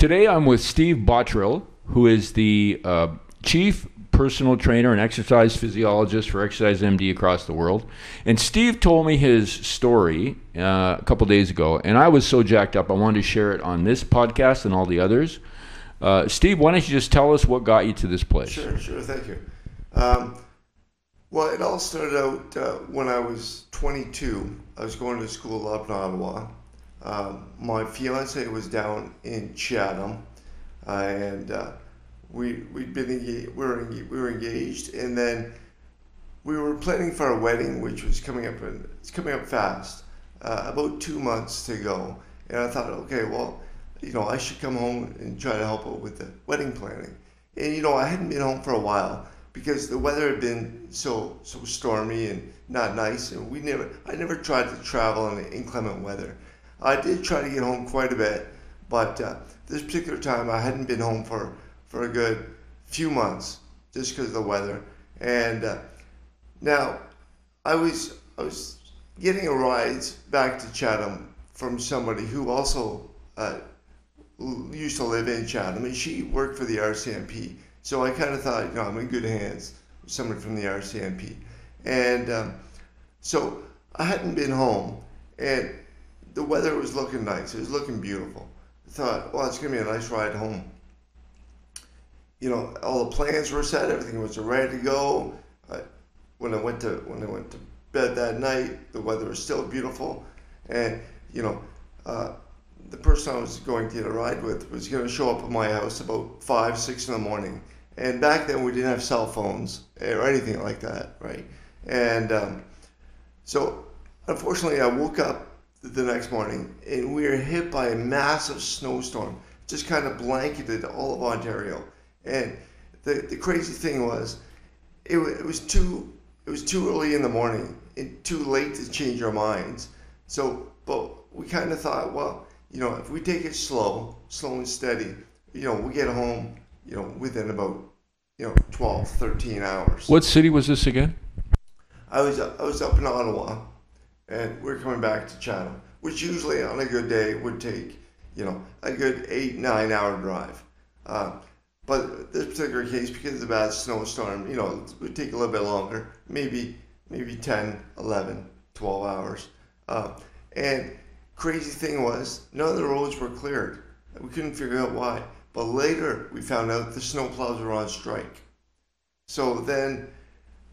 Today I'm with Steve Bottrill, who is the uh, chief personal trainer and exercise physiologist for Exercise MD across the world. And Steve told me his story uh, a couple days ago, and I was so jacked up I wanted to share it on this podcast and all the others. Uh, Steve, why don't you just tell us what got you to this place? Sure, sure. Thank you. Um, well, it all started out uh, when I was 22. I was going to school up in Ottawa. Um, my fiance was down in Chatham, uh, and uh, we we'd been we were we were engaged, and then we were planning for a wedding, which was coming up. and it's coming up fast, uh, about two months to go. And I thought, okay, well, you know, I should come home and try to help out with the wedding planning. And you know, I hadn't been home for a while because the weather had been so so stormy and not nice, and we never I never tried to travel in inclement weather. I did try to get home quite a bit, but uh, this particular time I hadn't been home for for a good few months just because of the weather. And uh, now I was I was getting a ride back to Chatham from somebody who also uh, used to live in Chatham, and she worked for the RCMP. So I kind of thought, you know, I'm in good hands with somebody from the RCMP. And um, so I hadn't been home, and the weather was looking nice. It was looking beautiful. I thought, well, it's going to be a nice ride home. You know, all the plans were set. Everything was ready to go. I, when I went to when I went to bed that night, the weather was still beautiful, and you know, uh, the person I was going to get a ride with was going to show up at my house about five, six in the morning. And back then we didn't have cell phones or anything like that, right? And um, so, unfortunately, I woke up the next morning and we were hit by a massive snowstorm, just kind of blanketed all of Ontario. And the, the crazy thing was, it, it was too it was too early in the morning and too late to change our minds. So, but we kind of thought, well, you know, if we take it slow, slow and steady, you know, we get home, you know, within about, you know, 12, 13 hours. What city was this again? I was I was up in Ottawa, and we are coming back to Chatham, which usually on a good day would take, you know, a good eight nine hour drive. Uh, but this particular case, because of the bad snowstorm, you know, it would take a little bit longer, maybe maybe 10, 11, 12 hours. Uh, and crazy thing was, none of the roads were cleared. We couldn't figure out why. But later, we found out the snowplows were on strike. So then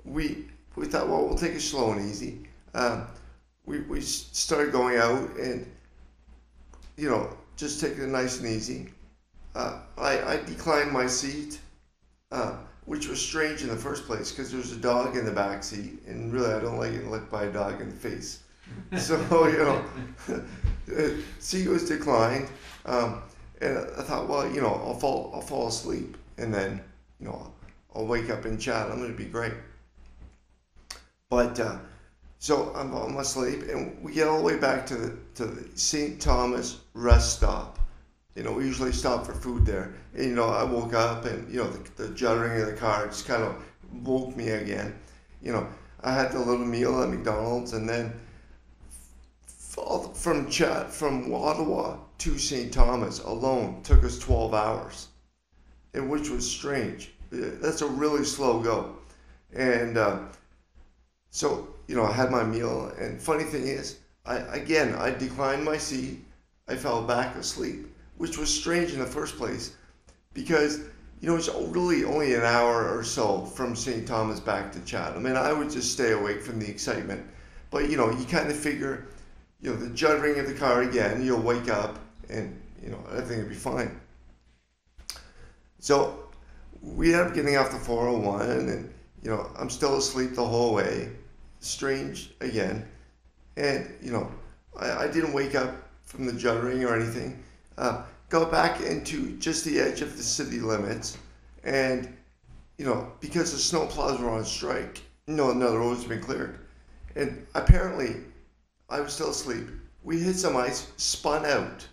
we we thought, well, we'll take it slow and easy. Um, we, we started going out and, you know, just taking it nice and easy. Uh, I, I declined my seat, uh, which was strange in the first place because there was a dog in the back seat, and really I don't like getting licked by a dog in the face. so you know, seat was declined, um, and I thought, well, you know, I'll fall, I'll fall asleep, and then you know, I'll wake up in Chatham. It'd be great. But uh, so I'm asleep, and we get all the way back to the to the St. Thomas rest stop. You know, we usually stop for food there. And, you know, I woke up, and you know, the, the juddering of the car just kind of woke me again. You know, I had the little meal at McDonald's, and then from Chat from Ottawa to St. Thomas alone took us 12 hours, and which was strange. That's a really slow go, and uh, so you know I had my meal. And funny thing is, I again I declined my seat. I fell back asleep, which was strange in the first place, because you know it's really only an hour or so from St. Thomas back to Chatham, and I would just stay awake from the excitement. But you know you kind of figure you know, the juddering of the car again, you'll wake up and, you know, everything will be fine. So we end up getting off the 401 and, you know, I'm still asleep the whole way. Strange again. And, you know, I, I didn't wake up from the juddering or anything. Uh, go back into just the edge of the city limits and, you know, because the snowplows were on strike, no, no, the roads been cleared. And apparently I was still asleep. We hit some ice, spun out.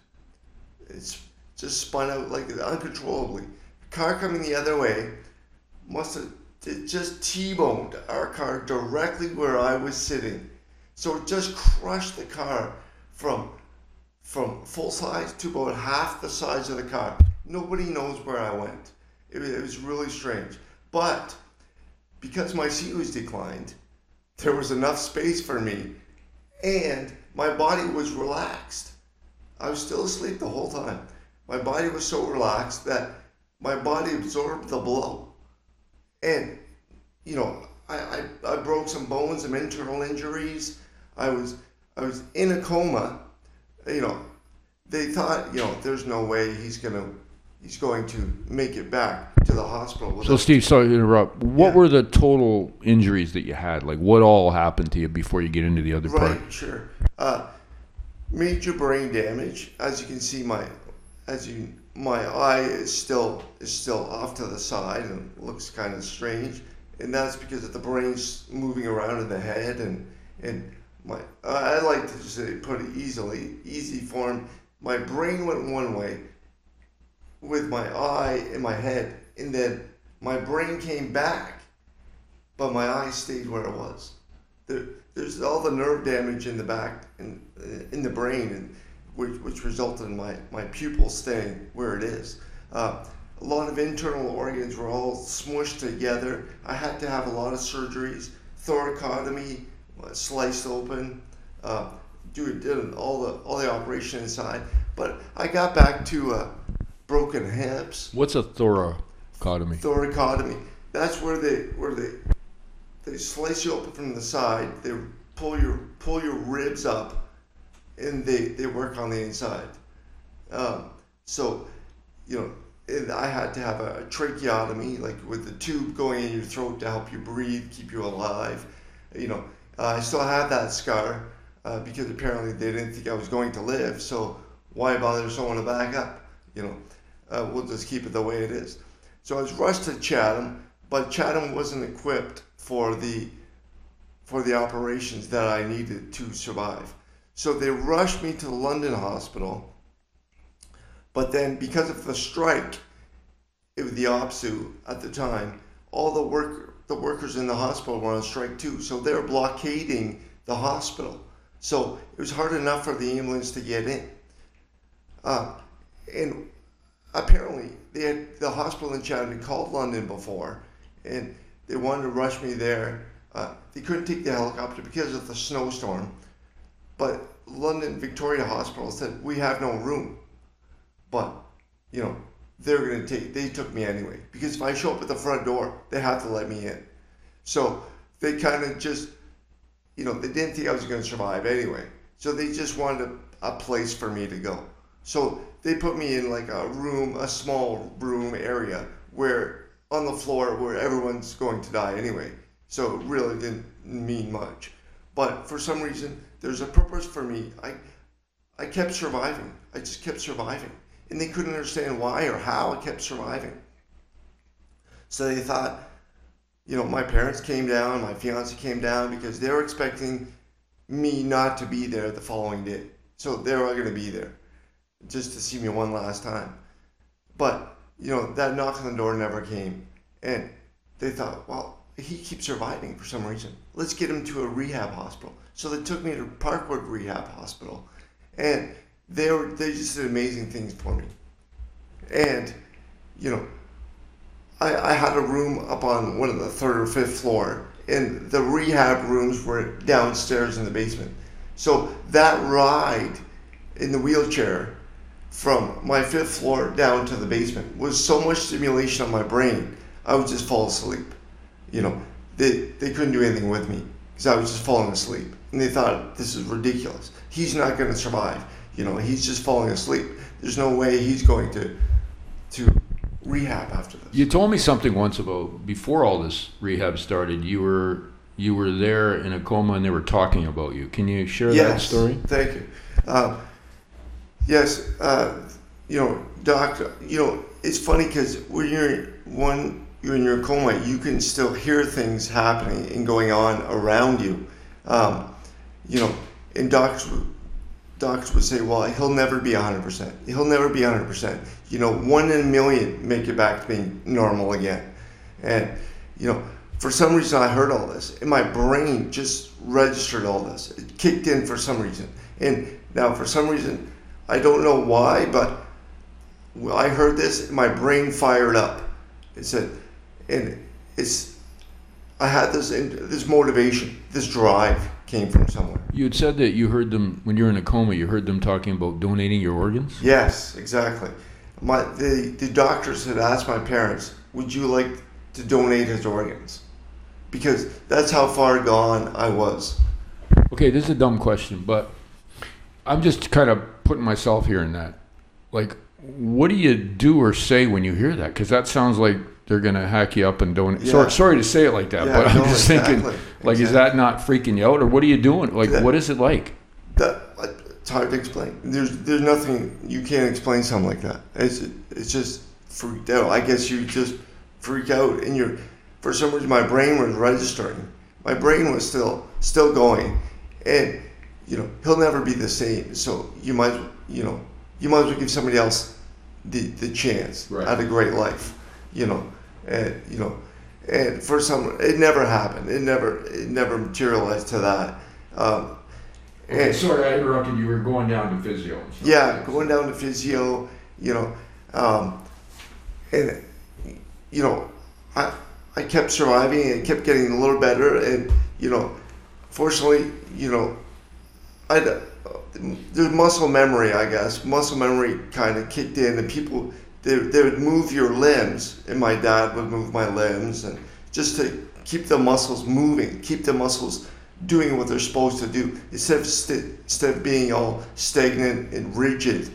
It's just spun out like uncontrollably. Car coming the other way must have it just T-boned our car directly where I was sitting. So it just crushed the car from from full size to about half the size of the car. Nobody knows where I went. It, it was really strange. But because my seat was declined, there was enough space for me, and my body was relaxed. I was still asleep the whole time. My body was so relaxed that my body absorbed the blow. And, you know, I, I, I broke some bones, some internal injuries. I was I was in a coma. You know, they thought, you know, there's no way he's gonna he's going to make it back to the hospital. So, Steve, sorry to interrupt. What Yeah. were the total injuries that you had? Like, what all happened to you before you get into the other part? Right, sure. Uh, major brain damage. As you can see, my as you my eye is still is still off to the side and looks kind of strange, and that's because of the brain's moving around in the head and and my I like to just say, put it easily easy form. My brain went one way with my eye and my head, and then my brain came back, but my eye stayed where it was there, there's all the nerve damage in the back and in the brain, and which, which resulted in my, my pupil staying where it is. Uh, a lot of internal organs were all smushed together. I had to have a lot of surgeries, thoracotomy, sliced open, uh, do did all the all the operation inside. But I got back to uh, broken hips, What's a thoracotomy? thoracotomy. That's where they where they they slice you open from the side. They pull your pull your ribs up, and they they work on the inside. Um, so, you know, I had to have a tracheotomy, like with the tube going in your throat to help you breathe, keep you alive. You know, I still have that scar uh, because apparently they didn't think I was going to live. So why bother sewing it back up? You know, uh, we'll just keep it the way it is. So I was rushed to Chatham, but Chatham wasn't equipped for the for the operations that I needed to survive. So they rushed me to the London hospital. But then, because of the strike, it was the OPSEU at the time. All the work the workers in the hospital were on strike too, so they were blockading the hospital. So it was hard enough for the ambulance to get in. Uh, and apparently, they had the hospital in Chatham had called London before, and they wanted to rush me there. Uh, they couldn't take the helicopter because of the snowstorm, but London Victoria Hospital said we have no room. But you know they're going to take. They took me anyway because if I show up at the front door, they have to let me in. So they kind of just, you know, they didn't think I was going to survive anyway. So they just wanted a, a place for me to go. So they put me in like a room, a small room area where on the floor where everyone's going to die anyway. So it really didn't mean much. But for some reason, there's a purpose for me. I, I kept surviving. I just kept surviving. And they couldn't understand why or how I kept surviving. So they thought, you know, my parents came down, my fiance came down because they were expecting me not to be there the following day. So they were going to be there just to see me one last time. But, you know, that knock on the door never came. And they thought, well, he keeps surviving for some reason. Let's get him to a rehab hospital. So they took me to Parkwood Rehab Hospital. And they were they just did amazing things for me. And, you know, I, I had a room up on one of the third or fifth floor, and the rehab rooms were downstairs in the basement. So that ride in the wheelchair from my fifth floor down to the basement was so much stimulation on my brain, I would just fall asleep. You know, they, they couldn't do anything with me because I was just falling asleep. And they thought, this is ridiculous. He's not going to survive. You know, he's just falling asleep. There's no way he's going to to rehab after this. You told me something once about before all this rehab started. You were you were there in a coma and they were talking about you. Can you share that yes, story? Thank you. Um, yes, uh, you know, doctor. You know, it's funny because when you're when you're in your coma, you can still hear things happening and going on around you. Um, you know, and would- doctors would say, "Well, he'll never be 100 percent. He'll never be 100 percent. You know, one in a million make it back to being normal again." And you know, for some reason, I heard all this, and my brain just registered all this. It kicked in for some reason, and now for some reason, I don't know why, but I heard this, my brain fired up. It said, and it's, I had this this motivation, this drive came from somewhere. You had said that you heard them when you were in a coma. You heard them talking about donating your organs. Yes, exactly. My the the doctors had asked my parents, "Would you like to donate his organs?" Because that's how far gone I was. Okay, this is a dumb question, but I'm just kind of putting myself here in that. Like, what do you do or say when you hear that? Because that sounds like they're gonna hack you up and donate. Yeah. Sorry, sorry to say it like that, Yeah, but I'm no, just thinking, exactly, like, is that not freaking you out, or what are you doing? Like, That- what is it like? That it's hard to explain. There's there's nothing you can't explain something like that. It's it's just freaked out. I guess you just freak out and you're for some reason my brain was registering. My brain was still still going, and you know he'll never be the same. So you might you know you might as well give somebody else the the chance Right. at a great life. You know, and you know, and for some it never happened. It never it never materialized to that. Um, Okay, and- sorry, I interrupted you. We're going down to physio. stuff. yeah, going down to physio, you know, um, and you know, I I kept surviving and kept getting a little better, and you know, fortunately, you know, I there's muscle memory, I guess. Muscle memory kind of kicked in, and people they they would move your limbs, and my dad would move my limbs, and just to keep the muscles moving, keep the muscles doing what they're supposed to do instead of st- instead of being all stagnant and rigid.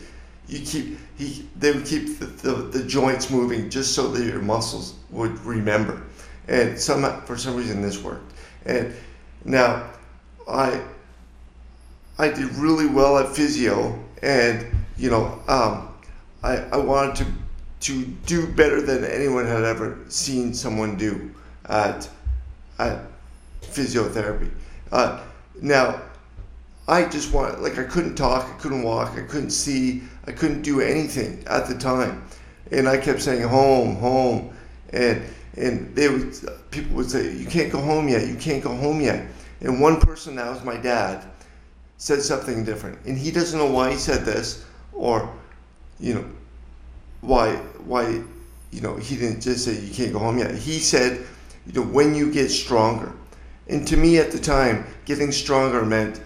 You keep he they would keep the, the, the joints moving just so that your muscles would remember, and some for some reason this worked. And now I I did really well at physio, and you know, um, I, I wanted to to do better than anyone had ever seen someone do at at physiotherapy. Uh, now, I just want like I couldn't talk, I couldn't walk, I couldn't see, I couldn't do anything at the time, and I kept saying home, home, and and they would people would say you can't go home yet, you can't go home yet, and one person that was my dad said something different, and he doesn't know why he said this or you know why why you know he didn't just say you can't go home yet. He said you know when you get stronger, and to me at the time getting stronger meant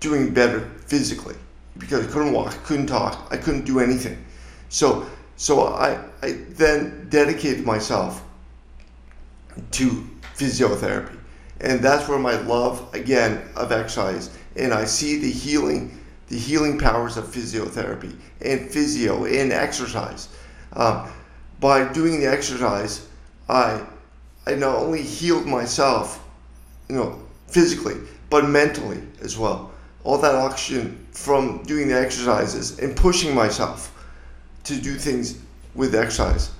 doing better physically because I couldn't walk, I couldn't talk, I couldn't do anything. So so I I then dedicated myself to physiotherapy. And that's where my love again of exercise and I see the healing the healing powers of physiotherapy and physio and exercise. Um, by doing the exercise, I I not only healed myself, you know, physically, but mentally as well. All that oxygen from doing the exercises and pushing myself to do things with exercise.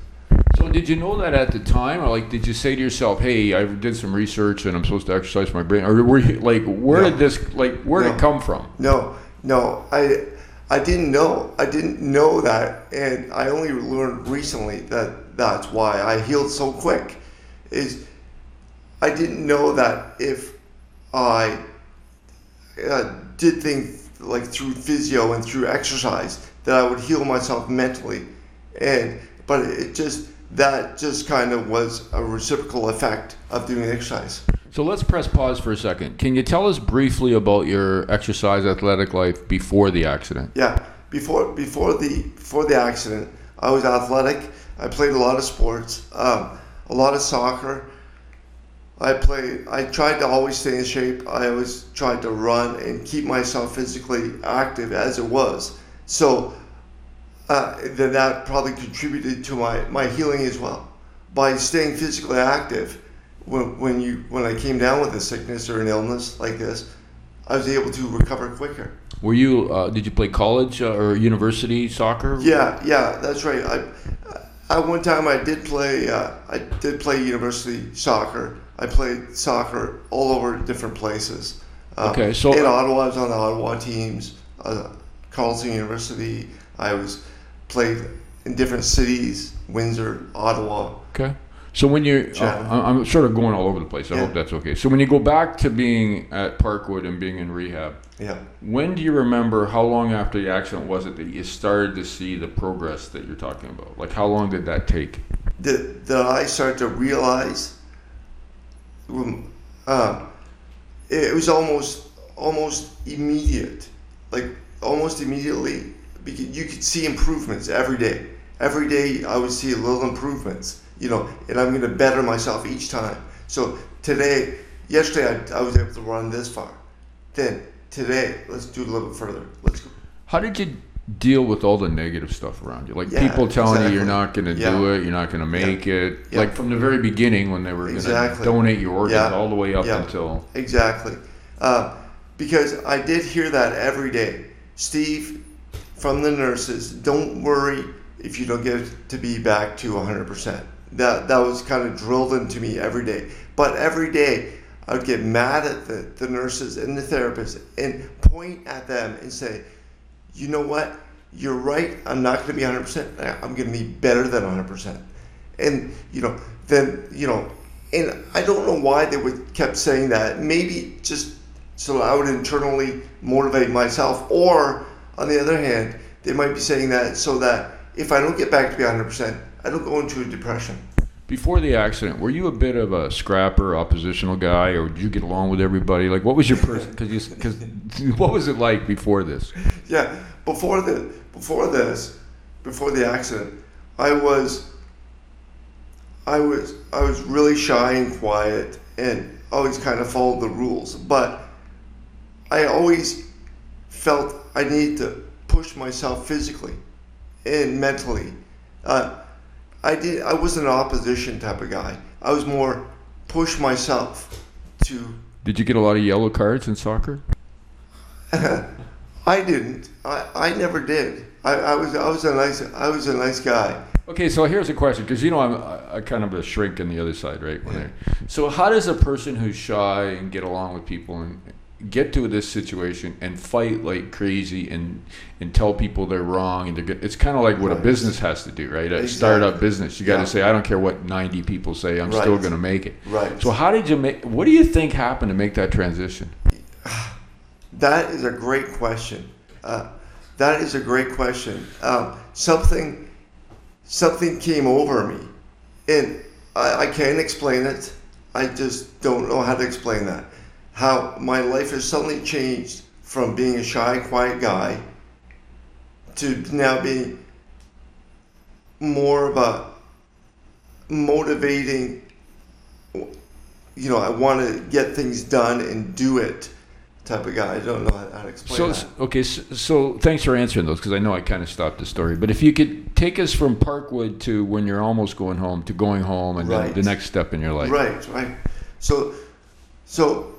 So did you know that at the time, or like, did you say to yourself, "Hey, I did some research and I'm supposed to exercise my brain," or were you like, where No. did this, like, where did it come from? No, no, I, I didn't know. I didn't know that, and I only learned recently that that's why I healed so quick. Is I didn't know that if I uh, did things like through physio and through exercise that I would heal myself mentally, and but it just that just kind of was a reciprocal effect of doing exercise. So let's press pause for a second. Can you tell us briefly about your exercise athletic life before the accident? Yeah, before before the before the accident, I was athletic. I played a lot of sports, um, a lot of soccer. I played. I tried to always stay in shape. I always tried to run and keep myself physically active as it was. So uh, then that probably contributed to my, my healing as well. By staying physically active, when, when you when I came down with a sickness or an illness like this, I was able to recover quicker. Were you? Uh, did you play college uh, or university soccer? Yeah, yeah, that's right. I, at one time, I did play. Uh, I did play university soccer. I played soccer all over different places. Uh, Okay, so- in Ottawa, I was on the Ottawa teams. Uh, Carleton University. I was played in different cities: Windsor, Ottawa. Okay. So when you, Chad. I- I'm sort of going all over the place. I Yeah. hope that's okay. So when you go back to being at Parkwood and being in rehab, Yeah. when do you remember how long after the accident was it that you started to see the progress that you're talking about? Like how long did that take? That, that I started to realize um, uh, it was almost almost immediate, like almost immediately. Because you could see improvements every day. Every day I would see little improvements, you know, and I'm going to better myself each time. So today, yesterday I, I was able to run this far. Then today, let's do a little bit further. Let's go. How did you deal with all the negative stuff around you? Like Yeah, people telling you you're not going to Yeah. do it, you're not going to make it. Yeah. Like from the very beginning when they were going to donate your organs all the way up until. Exactly. Uh, because I did hear that every day. Steve, from the nurses, don't worry if you don't get to be back to 100%. That, that was kind of drilled into me every day. But every day, I would get mad at the, the nurses and the therapists and point at them and say, you know what? You're right. I'm not going to be 100%. I'm going to be better than 100%. And, you know, then, you know, and I don't know why they would kept saying that. Maybe just so I would internally motivate myself. Or, on the other hand, they might be saying that so that if I don't get back to be 100%, I don't go into a depression. Before the accident, were you a bit of a scrapper, oppositional guy, or did you get along with everybody? Like, what was your person? Because because what was it like before this? Yeah, before the before this, before the accident, I was I was I was really shy and quiet and always kind of followed the rules, but I always felt I needed to push myself physically and mentally. Uh, I did. I wasn't an opposition type of guy. I was more push myself to Did you get a lot of yellow cards in soccer? I didn't. I, I never did. I, I was I was a nice I was a nice guy. Okay, so here's a question because you know I'm a, I kind of a shrink on the other side, right? When I- so how does a person who's shy and get along with people and get to this situation and fight like crazy and and tell people they're wrong and they're? It's kind of like what a business has to do, right? A Exactly. startup business, you got to Yeah. say I don't care what 90 people say, I'm still going to make it. Right. So how did you make? What do you think happened to make that transition? That is a great question. Uh, that is a great question. Um, something something came over me, and I, I can't explain it. I just don't know how to explain that. How my life has suddenly changed from being a shy, quiet guy to now being more of a motivating you know, I want to get things done and do it type of guy. I don't know how, how to explain So that. okay, so, so thanks for answering those because I know I kind of stopped the story. But if you could take us from Parkwood to when you're almost going home to going home and then Right. the next step in your life. Right, right. So, so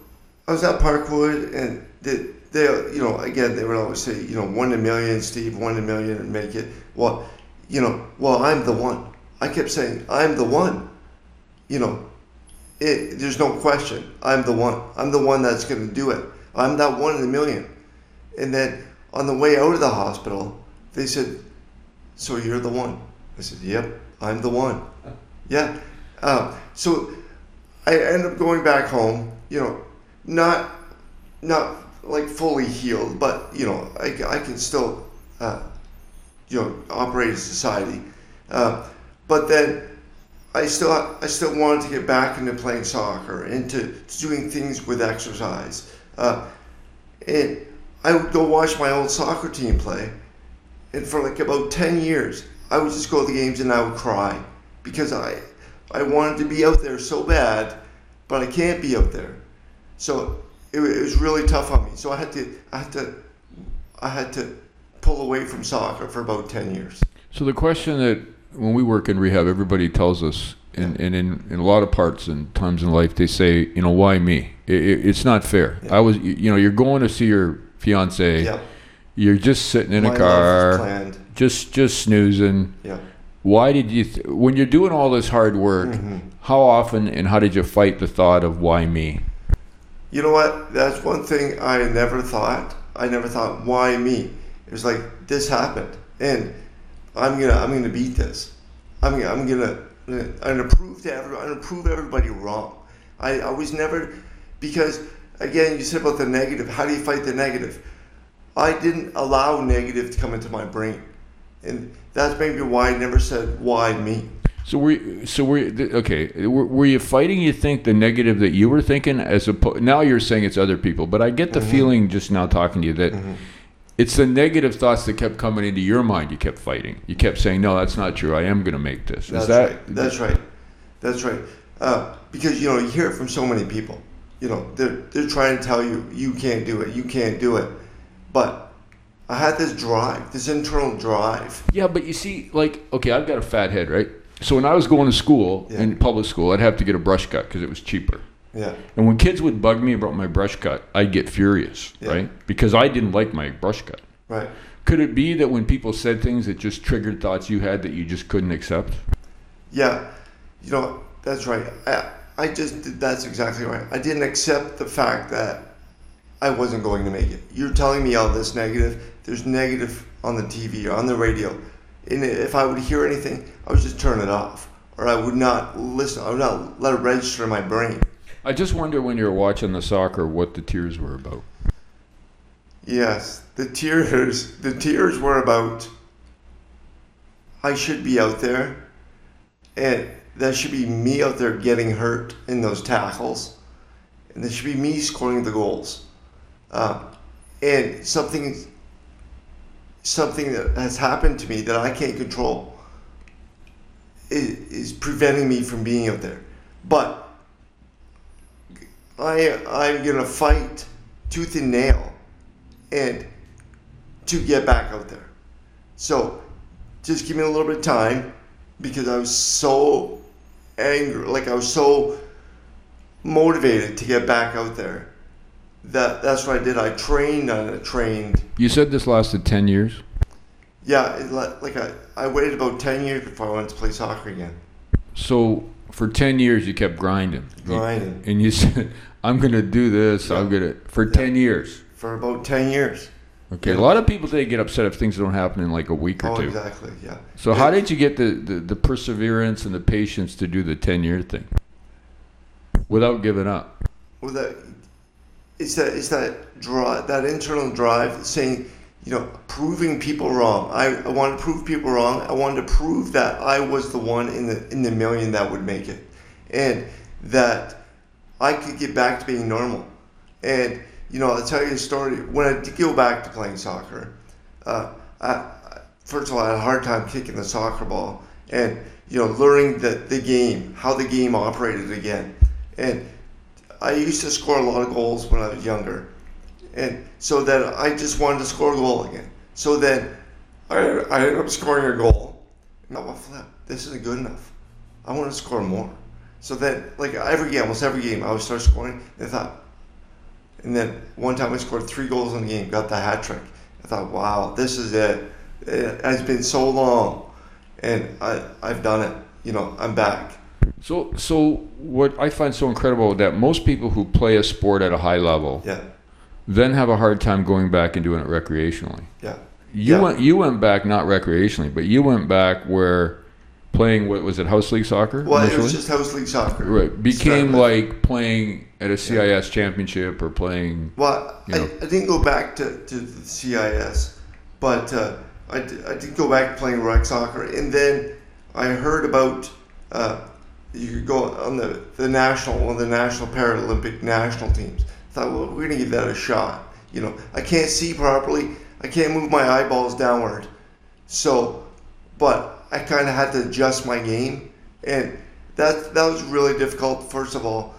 I was at Parkwood, and they, they, you know, again, they would always say, you know, one in a million, Steve, one in a million, and make it. Well, you know, well, I'm the one. I kept saying, I'm the one. You know, it, there's no question. I'm the one. I'm the one that's going to do it. I'm that one in a million. And then on the way out of the hospital, they said, "So you're the one." I said, "Yep, I'm the one." Yeah. Um, so I end up going back home. You know, not not like fully healed, but you know, I, I can still uh, you know operate as society. Uh, but then I still I still wanted to get back into playing soccer, into doing things with exercise. Uh, and I would go watch my old soccer team play, and for like about ten years, I would just go to the games and I would cry because I I wanted to be out there so bad, but I can't be out there. So it, it was really tough on me. So I had to I had to I had to pull away from soccer for about ten years. So the question that when we work in rehab, everybody tells us, and, and in, in a lot of parts and times in life, they say, you know, why me? It, it, it's not fair. Yeah. I was, you know, you're going to see your fiance. Yeah, You're just sitting in my a car, just just snoozing. Yeah. Why did you, th- when you're doing all this hard work, Mhm. how often and how did you fight the thought of why me? You know what? That's one thing I never thought. I never thought, why me? It was like this happened, and I'm gonna I'm gonna beat this. I'm gonna, I'm gonna and approve to everyone and prove everybody wrong. I, I was never because again you said about the negative. How do you fight the negative? I didn't allow negative to come into my brain, and that's maybe why I never said why me. So were you, so th- okay? Were, were you fighting? You think the negative that you were thinking as opposed now you're saying it's other people, but I get the feeling just now talking to you that it's the negative thoughts that kept coming into your mind. You kept fighting. You kept saying, "No, that's not true. I am going to make this." Is That's that right. That's right. That's right. Uh, because you know you hear it from so many people. You know they're they're trying to tell you you can't do it. You can't do it. But I had this drive, this internal drive. Yeah, but you see, like, okay, I've got a fat head, right? So when I was going to school Yeah. in public school, I'd have to get a brush cut because it was cheaper. Yeah. And when kids would bug me about my brush cut, I'd get furious, Yeah. right? Because I didn't like my brush cut. Right. Could it be that when people said things that just triggered thoughts you had that you just couldn't accept? Yeah. You know that's right. I I just did, that's exactly right. I didn't accept the fact that I wasn't going to make it. You're telling me all this negative. There's negative on the TV or on the radio. And if I would hear anything, I would just turn it off. Or I would not listen. I would not let it register in my brain. I just wonder when you're watching the soccer what the tears were about. Yes, the tears. The tears were about. I should be out there, and that should be me out there getting hurt in those tackles, and that should be me scoring the goals, uh, and something. Something that has happened to me that I can't control is, preventing me from being out there, but I I'm gonna fight tooth and nail and to get back out there. So just give me a little bit of time because I was so angry, like I was so motivated to get back out there. That that's what I did. I trained on it, trained. You said this lasted 10 years? Yeah, like I, I waited about ten years before I went to play soccer again. So for 10 years you kept grinding. Grinding and you said, I'm going to do this. I'm going to, for 10 years. for about ten years. Okay, a lot of people they get upset if things don't happen in like a week or Oh, two. exactly. Yeah. So how did you get the, the, the perseverance and the patience to do the 10 year thing without giving up? Well, that it's that it's that drive, that internal drive, saying, you know, proving people wrong. I, I wanted to prove people wrong. I wanted to prove that I was the one in the in the million that would make it, and that I could get back to being normal. And you know, I'll tell you a story. When I go back to playing soccer, uh, I- first of all, I had a hard time kicking the soccer ball, and you know, learning the the game, how the game operated again, and I used to score a lot of goals when I was younger, and so then I just wanted to score a goal again. So then I, I ended up scoring a goal. No, well, flip. This isn't good enough. I want to score more. So then, like every game, almost every game, I would start scoring. And I thought, and then one time I scored three goals in the game, got the hat trick. I thought, wow, this is it. It has been so long, and I I've done it. You know, I'm back. So, so what I find so incredible that most people who play a sport at a high level Yeah, then have a hard time going back and doing it recreationally. yeah. You Yeah. went, you went back not recreationally, but you went back where playing what was it house league soccer Well, it was just house league soccer. right became like playing at a CIS championship or playing. Well, you I, know. I didn't go back to, to the CIS, but uh, I, did, I did go back playing rec soccer, and then I heard about uh, you could go on the, the national one of the national Paralympic national teams. Thought, well, we're gonna give that a shot. You know, I can't see properly. I can't move my eyeballs downward, so, but I kind of had to adjust my game, and that that was really difficult. First of all,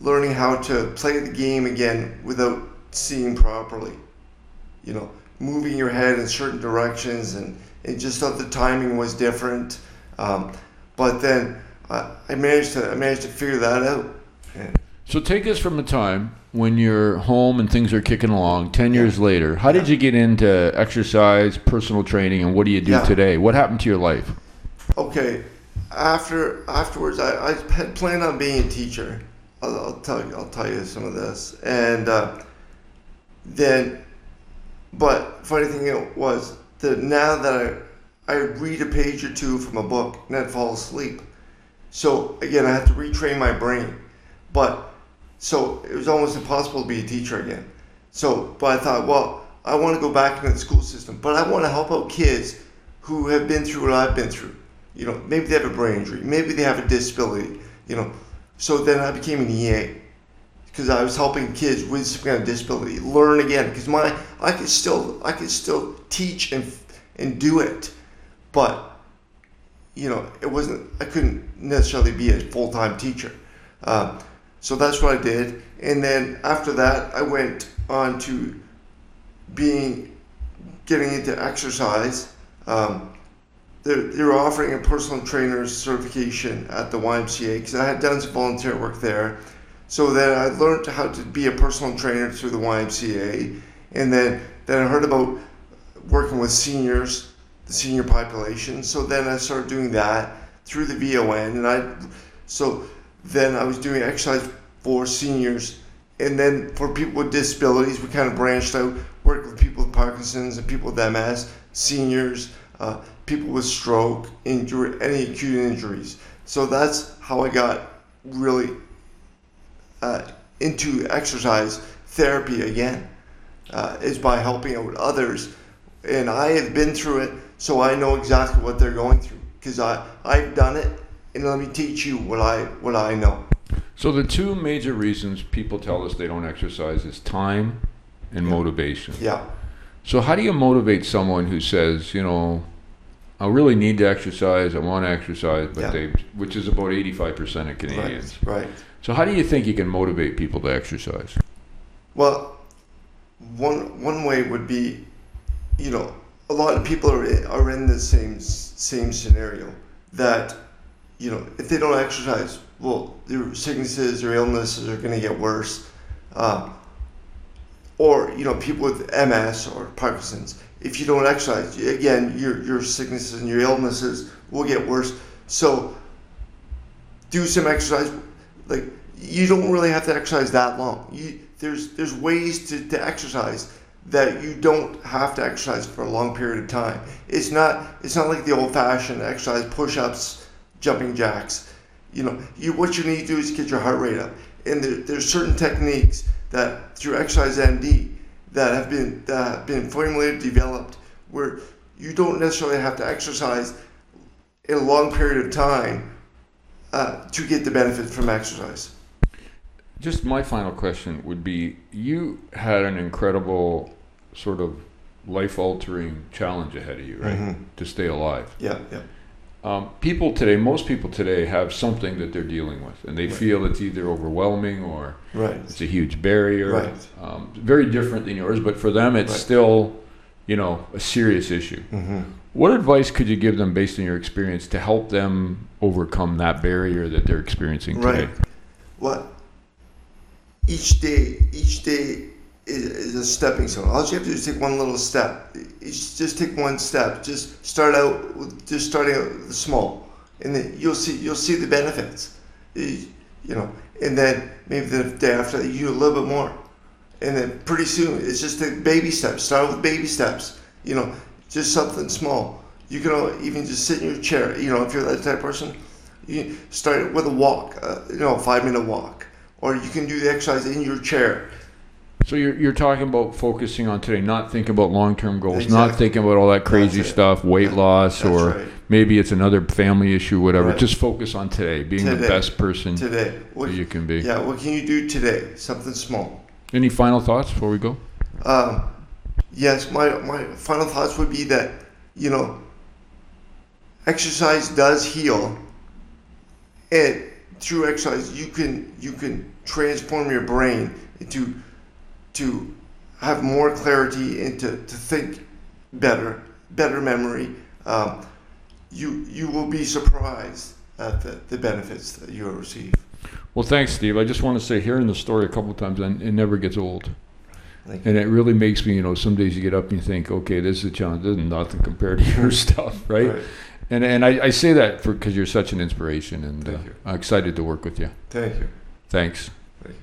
learning how to play the game again without seeing properly. You know, moving your head in certain directions, and it just thought the timing was different. Um, but then I, I managed to I managed to figure that out. And So take us from a time when you're home and things are kicking along. Ten years later, how did you get into exercise, personal training, and what do you do Yeah. today? What happened to your life? okay, after afterwards, I, I had planned on being a teacher. I'll, I'll tell you I'll tell you some of this, and uh, then, but funny thing was that now that I I read a page or two from a book and I'd fall asleep, So again, I have to retrain my brain. But so it was almost impossible to be a teacher again. So, but I thought, well, I want to go back into the school system, but I want to help out kids who have been through what I've been through. You know, maybe they have a brain injury, maybe they have a disability. You know, so then I became an EA because I was helping kids with some kind of disability learn again. Because my I could still I could still teach and and do it, but you know it wasn't I couldn't necessarily be a full time teacher. Um, so that's what I did, and then after that I went on to being getting into exercise. Um, they they were offering a personal trainer's certification at the YMCA because I had done some volunteer work there. So then I learned how to be a personal trainer through the YMCA, and then then I heard about working with seniors, the senior population. So then I started doing that through the VON, and I so then I was doing exercise for seniors, and then for people with disabilities, we kind of branched out, worked with people with Parkinson's and people with MS, seniors, uh, people with stroke, injury, any acute injuries. So that's how I got really uh, into exercise therapy again, uh, is by helping out others. And I have been through it, so I know exactly what they're going through because I've done it, and let me teach you what I what I know. So the two major reasons people tell us they don't exercise is time and motivation. Yeah, So how do you motivate someone who says, you know, I really need to exercise, I want to exercise, but Yeah. they, which is about 85% of Canadians. right, right. So how do you think you can motivate people to exercise? Well, one one way would be, you know, a lot of people are in, are in the same same scenario that, you know, if they don't exercise, well, their sicknesses or illnesses are going to get worse, uh, or you know, people with MS or Parkinson's. If you don't exercise, again, your your sicknesses and your illnesses will get worse. So, do some exercise. Like you don't really have to exercise that long. You, there's there's ways to, to exercise that you don't have to exercise for a long period of time. It's not it's not like the old fashioned exercise push-ups, jumping jacks. You know, you what you need to do is get your heart rate up. And there, there's certain techniques that through Exercise MD that have been that have been formulated, developed, where you don't necessarily have to exercise in a long period of time uh, to get the benefit from exercise. Just my final question would be you had an incredible sort of life altering challenge ahead of you, right? Mhm. To stay alive. Yeah, yeah, Um, people today, most people today have something that they're dealing with, and they Right. feel it's either overwhelming or right. it's a huge barrier. Right. Um, very different than yours, but for them, it's still, you know, a serious issue. Mm-hmm. What advice could you give them based on your experience to help them overcome that barrier that they're experiencing today? Right. What? Each day, each day is, a stepping stone. All you have to do is take one little step. Just take one step. Just start out with just starting out small, and then you'll see you'll see the benefits. You you know, and then maybe the day after that you do a little bit more, and then pretty soon it's just a baby steps. Start with baby steps. You know, just something small. You can even just sit in your chair. You know, if you're that type of person, you start with a walk. Uh, you know, a five minute walk, or you can do the exercise in your chair. So you're, you're talking about focusing on today, not thinking about long term goals, not thinking about all that crazy stuff, weight loss, that's or right. maybe it's another family issue, whatever. Right. Just focus on today, being the best person Today, what, you can be. yeah, what can you do today? Something small. Any final thoughts before we go? Um, yes, my, my final thoughts would be that, you know, exercise does heal. And through exercise, you can, you can transform your brain into, to have more clarity and to, to think better, better memory. Um, you, you will be surprised at the, the benefits that you will receive. Well, thanks, Steve. I just want to say, hearing the story a couple times, and it never gets old. And it really makes me, you know, some days you get up and you think, okay, this is a challenge. This is nothing compared to your stuff, right? And and I, I say that for because you're such an inspiration, and uh, I'm excited to work with you. Thank you. Thanks. Okay.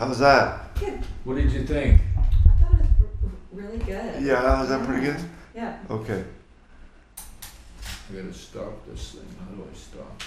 Well, was that? Good. What did you think? I thought it was r- r- really good. Yeah, was that pretty good? Yeah. Okay. I gotta stop this thing. How do I stop?